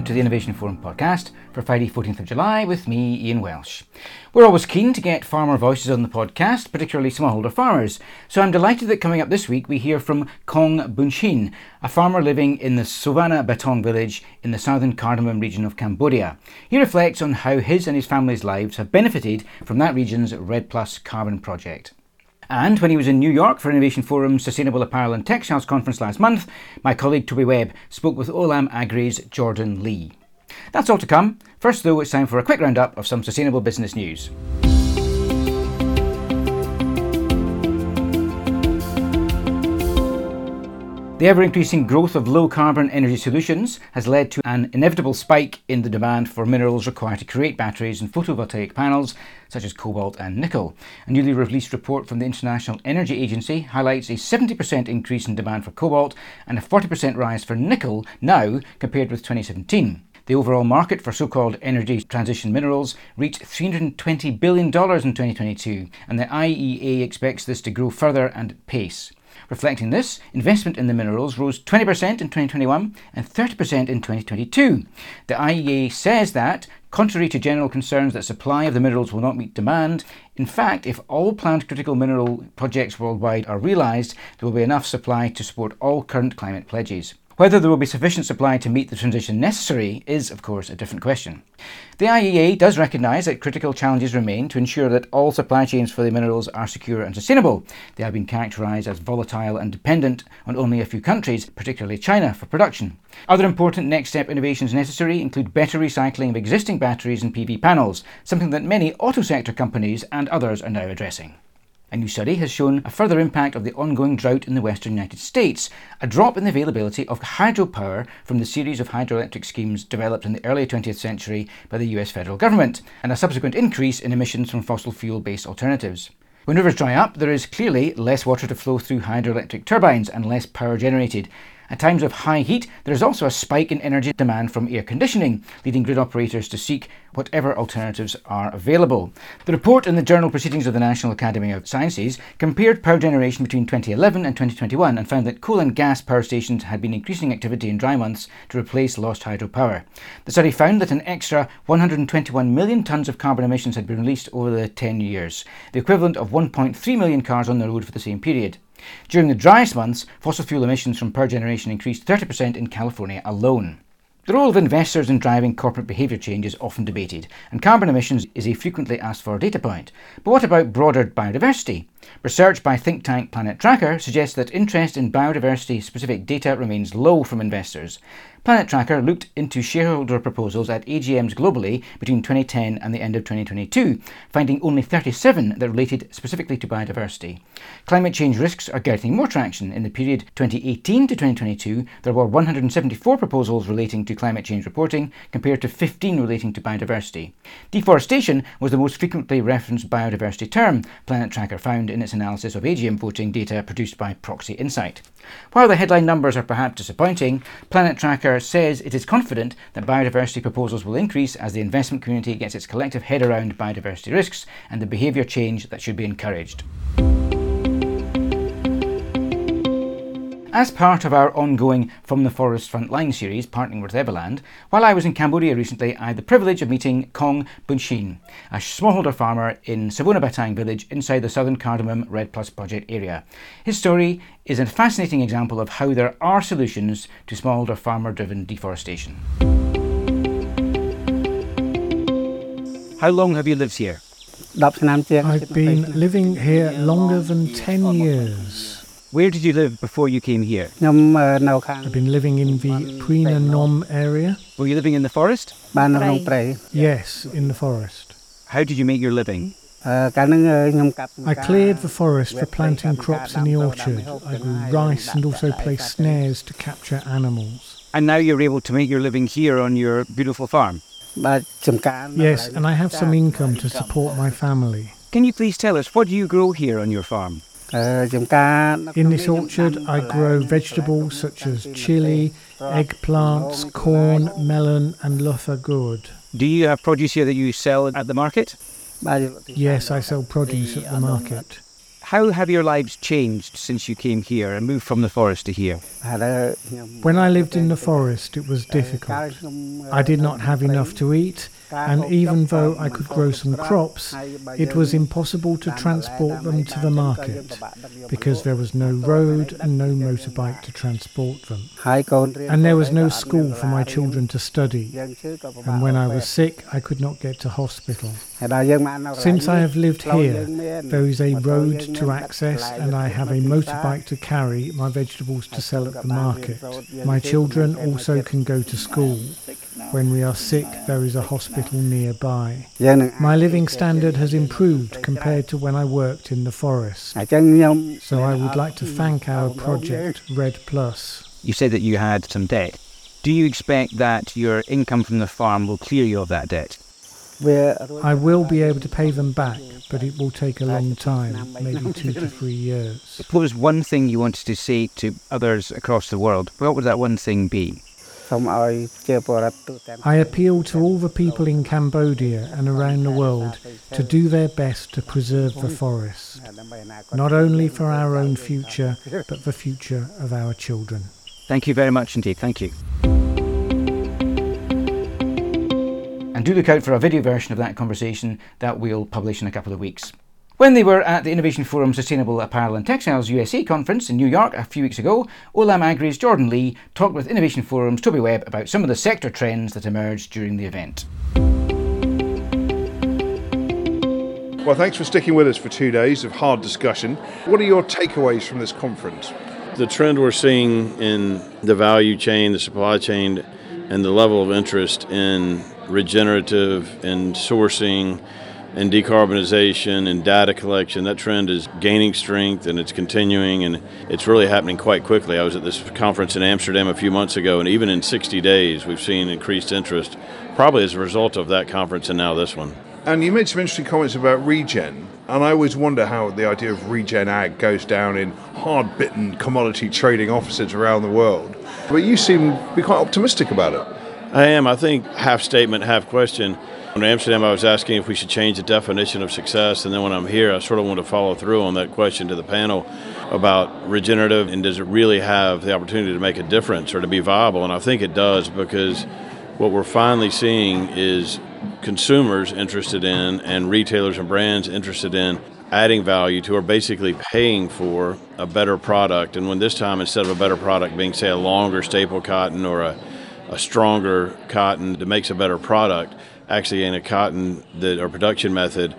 Welcome to the Innovation Forum podcast for Friday, 14th of July, with me, Ian Welsh. We're always keen to get farmer voices on the podcast, particularly smallholder farmers. So I'm delighted that coming up this week we hear from Kong Bunchhean, a farmer living in the Sovanna Baitong village in the southern Cardamom region of Cambodia. He reflects on how his and his family's lives have benefited from that region's Redd+ carbon project. And when he was in New York for Innovation Forum's Sustainable Apparel and Textiles conference last month, my colleague Toby Webb spoke with Olam Agri's Jordan Lea. That's all to come. First, though, it's time for a quick roundup of some sustainable business news. The ever increasing growth of low carbon energy solutions has led to an inevitable spike in the demand for minerals required to create batteries and photovoltaic panels, such as cobalt and nickel. A newly released report from the International Energy Agency highlights a 70% increase in demand for cobalt and a 40% rise for nickel now compared with 2017. The overall market for so called energy transition minerals reached $320 billion in 2022, and the IEA expects this to grow further and pace. Reflecting this, investment in the minerals rose 20% in 2021 and 30% in 2022. The IEA says that, contrary to general concerns that supply of the minerals will not meet demand, in fact, if all planned critical mineral projects worldwide are realised, there will be enough supply to support all current climate pledges. Whether there will be sufficient supply to meet the transition necessary is, of course, a different question. The IEA does recognise that critical challenges remain to ensure that all supply chains for the minerals are secure and sustainable. They have been characterised as volatile and dependent on only a few countries, particularly China, for production. Other important next step innovations necessary include better recycling of existing batteries and PV panels, something that many auto sector companies and others are now addressing. A new study has shown a further impact of the ongoing drought in the western United States, a drop in the availability of hydropower from the series of hydroelectric schemes developed in the early 20th century by the US federal government, and a subsequent increase in emissions from fossil fuel based alternatives. When rivers dry up, there is clearly less water to flow through hydroelectric turbines and less power generated, at times of high heat, there is also a spike in energy demand from air conditioning, leading grid operators to seek whatever alternatives are available. The report in the journal Proceedings of the National Academy of Sciences compared power generation between 2011 and 2021 and found that coal and gas power stations had been increasing activity in dry months to replace lost hydropower. The study found that an extra 121 million tonnes of carbon emissions had been released over the 10 years, the equivalent of 1.3 million cars on the road for the same period. During the driest months, fossil fuel emissions from power generation increased 30% in California alone. The role of investors in driving corporate behaviour change is often debated, and carbon emissions is a frequently asked for data point. But what about broader biodiversity? Research by think tank Planet Tracker suggests that interest in biodiversity specific data remains low from investors. Planet Tracker looked into shareholder proposals at AGMs globally between 2010 and the end of 2022, finding only 37 that related specifically to biodiversity. Climate change risks are getting more traction. In the period 2018 to 2022, there were 174 proposals relating to climate change reporting, compared to 15 relating to biodiversity. Deforestation was the most frequently referenced biodiversity term, Planet Tracker found in its analysis of AGM voting data produced by Proxy Insight. While the headline numbers are perhaps disappointing, Planet Tracker says it is confident that biodiversity proposals will increase as the investment community gets its collective head around biodiversity risks and the behaviour change that should be encouraged. As part of our ongoing From the Forest Frontline series, partnering with Everland, while I was in Cambodia recently, I had the privilege of meeting Kong Bunchhean, a smallholder farmer in Sovanna Baitong village inside the southern Cardamom Redd+ project area. His story is a fascinating example of how there are solutions to smallholder farmer driven deforestation. How long have you lived here? I've been living here longer than 10 years. Where did you live before you came here? I've been living in the Puina Nom area. Were you living in the forest? Yes, in the forest. How did you make your living? I cleared the forest for planting crops in the orchard. I grew rice and also placed snares to capture animals. And now you're able to make your living here on your beautiful farm? Yes, and I have some income to support my family. Can you please tell us what do you grow here on your farm? In this orchard, I grow vegetables such as chili, eggplants, corn, melon, and lotha gourd. Do you have produce here that you sell at the market? Yes, I sell produce at the market. How have your lives changed since you came here and moved from the forest to here? When I lived in the forest, it was difficult. I did not have enough to eat and even though I could grow some crops, it was impossible to transport them to the market because there was no road and no motorbike to transport them. And there was no school for my children to study. And when I was sick, I could not get to hospital. Since I have lived here, there is a road to access and I have a motorbike to carry my vegetables to sell at the market. My children also can go to school. When we are sick, there is a hospital nearby. My living standard has improved compared to when I worked in the forest. So I would like to thank our project, Redd+. You said that you had some debt. Do you expect that your income from the farm will clear you of that debt? I will be able to pay them back, but it will take a long time, maybe two to three years. What was one thing you wanted to say to others across the world? What would that one thing be? I appeal to all the people in Cambodia and around the world to do their best to preserve the forest, not only for our own future, but the future of our children. Thank you very much indeed. Thank you. And do look out for a video version of that conversation that we'll publish in a couple of weeks. When they were at the Innovation Forum Sustainable Apparel and Textiles USA conference in New York a few weeks ago, Olam Agri's Jordan Lea talked with Innovation Forum's Toby Webb about some of the sector trends that emerged during the event. Well, thanks for sticking with us for two days of hard discussion. What are your takeaways from this conference? The trend we're seeing in the value chain, the supply chain, and the level of interest in regenerative and sourcing and decarbonization and data collection, that trend is gaining strength and it's continuing and it's really happening quite quickly. I was at this conference in Amsterdam a few months ago, and even in 60 days, we've seen increased interest, probably as a result of that conference and now this one. And you made some interesting comments about regen, and I always wonder how the idea of regen ag goes down in hard bitten commodity trading offices around the world. But you seem to be quite optimistic about it. I am. I think half statement, half question. In Amsterdam, I was asking if we should change the definition of success, and then when I'm here, I sort of want to follow through on that question to the panel about regenerative and does it really have the opportunity to make a difference or to be viable? And I think it does because what we're finally seeing is consumers interested in and retailers and brands interested in adding value to or basically paying for a better product. And when this time, instead of a better product being, say, a longer staple cotton or a, a stronger cotton that makes a better product, actually in a cotton that or production method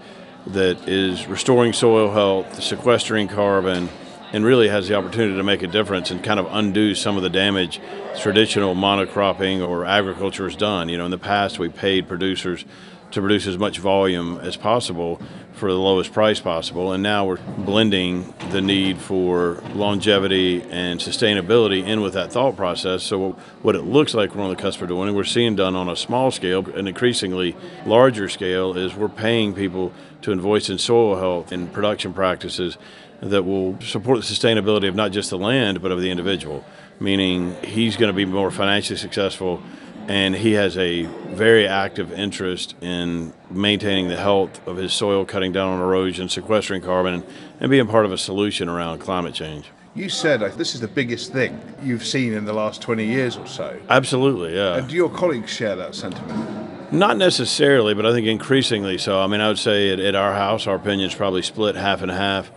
that is restoring soil health, sequestering carbon, and really has the opportunity to make a difference and kind of undo some of the damage traditional monocropping or agriculture has done. You know, in the past we paid producers to produce as much volume as possible for the lowest price possible. And now we're blending the need for longevity and sustainability in with that thought process. So, what it looks like we're on the cusp of doing, and we're seeing done on a small scale, an increasingly larger scale, is we're paying people to invest in soil health and production practices that will support the sustainability of not just the land, but of the individual. Meaning, he's going to be more financially successful and he has a very active interest in maintaining the health of his soil, cutting down on erosion, sequestering carbon, and being part of a solution around climate change. You said this is the biggest thing you've seen in the last 20 years or so. Absolutely, yeah. And do your colleagues share that sentiment? Not necessarily, but I think increasingly so. I mean, I would say at, at our house, our opinions probably split half and half.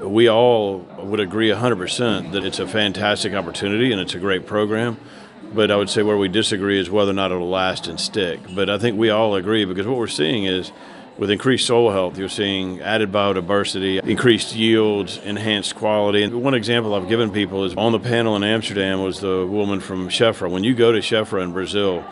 We all would agree 100% that it's a fantastic opportunity and it's a great program but I would say where we disagree is whether or not it'll last and stick. But I think we all agree because what we're seeing is with increased soil health, you're seeing added biodiversity, increased yields, enhanced quality. And one example I've given people is on the panel in Amsterdam was the woman from Chefra. When you go to Chefra in Brazil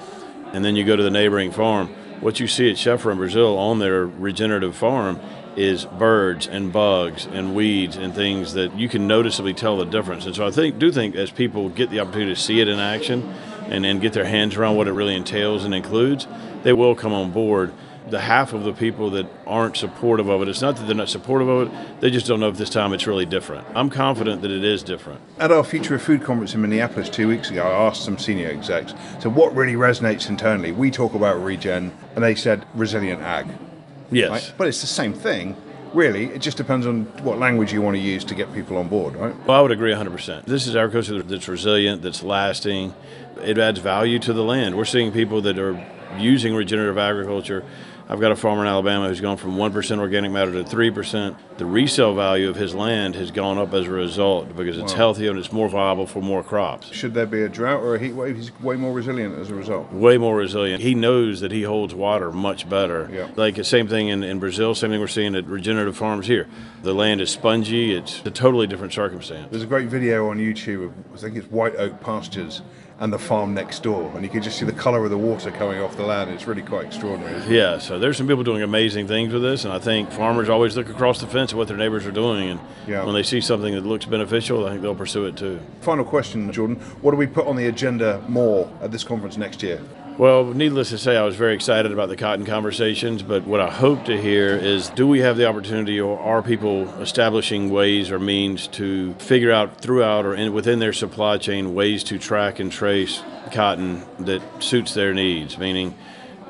and then you go to the neighboring farm, what you see at Chefra in Brazil on their regenerative farm is birds and bugs and weeds and things that you can noticeably tell the difference. And so I think do think as people get the opportunity to see it in action and, and get their hands around what it really entails and includes, they will come on board. The half of the people that aren't supportive of it, it's not that they're not supportive of it, they just don't know if this time it's really different. I'm confident that it is different. At our Future of Food conference in Minneapolis two weeks ago, I asked some senior execs, so what really resonates internally? We talk about regen, and they said resilient ag. Yes. Right? But it's the same thing. really, it just depends on what language you want to use to get people on board, right? Well, I would agree 100%. This is agriculture that's resilient, that's lasting. It adds value to the land. We're seeing people that are using regenerative agriculture I've got a farmer in Alabama who's gone from 1% organic matter to 3%. The resale value of his land has gone up as a result because it's wow. healthier and it's more viable for more crops. Should there be a drought or a heat wave, he's way more resilient as a result. Way more resilient. He knows that he holds water much better. Yeah. Like the same thing in, in Brazil, same thing we're seeing at regenerative farms here. The land is spongy, it's a totally different circumstance. There's a great video on YouTube of, I think it's White Oak Pastures and the farm next door, and you can just see the colour of the water coming off the land. It's really quite extraordinary. Yeah, so there's some people doing amazing things with this, and I think farmers always look across the fence at what their neighbors are doing, and yeah. when they see something that looks beneficial, I think they'll pursue it too. Final question, Jordan: What do we put on the agenda more at this conference next year? Well, needless to say, I was very excited about the cotton conversations, but what I hope to hear is do we have the opportunity or are people establishing ways or means to figure out throughout or in, within their supply chain ways to track and trace cotton that suits their needs, meaning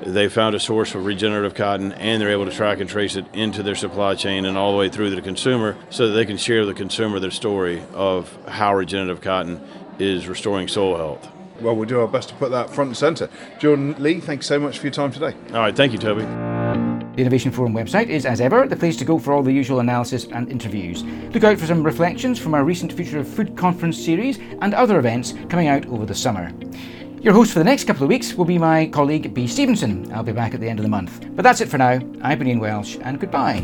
they found a source for regenerative cotton and they're able to track and trace it into their supply chain and all the way through to the consumer so that they can share with the consumer their story of how regenerative cotton is restoring soil health well, we'll do our best to put that front and centre. Jordan Lea, thanks so much for your time today. All right, thank you, Toby. The Innovation Forum website is, as ever, the place to go for all the usual analysis and interviews. Look out for some reflections from our recent Future of Food conference series and other events coming out over the summer. Your host for the next couple of weeks will be my colleague B. Stevenson. I'll be back at the end of the month. But that's it for now. I've been Ian Welsh, and goodbye.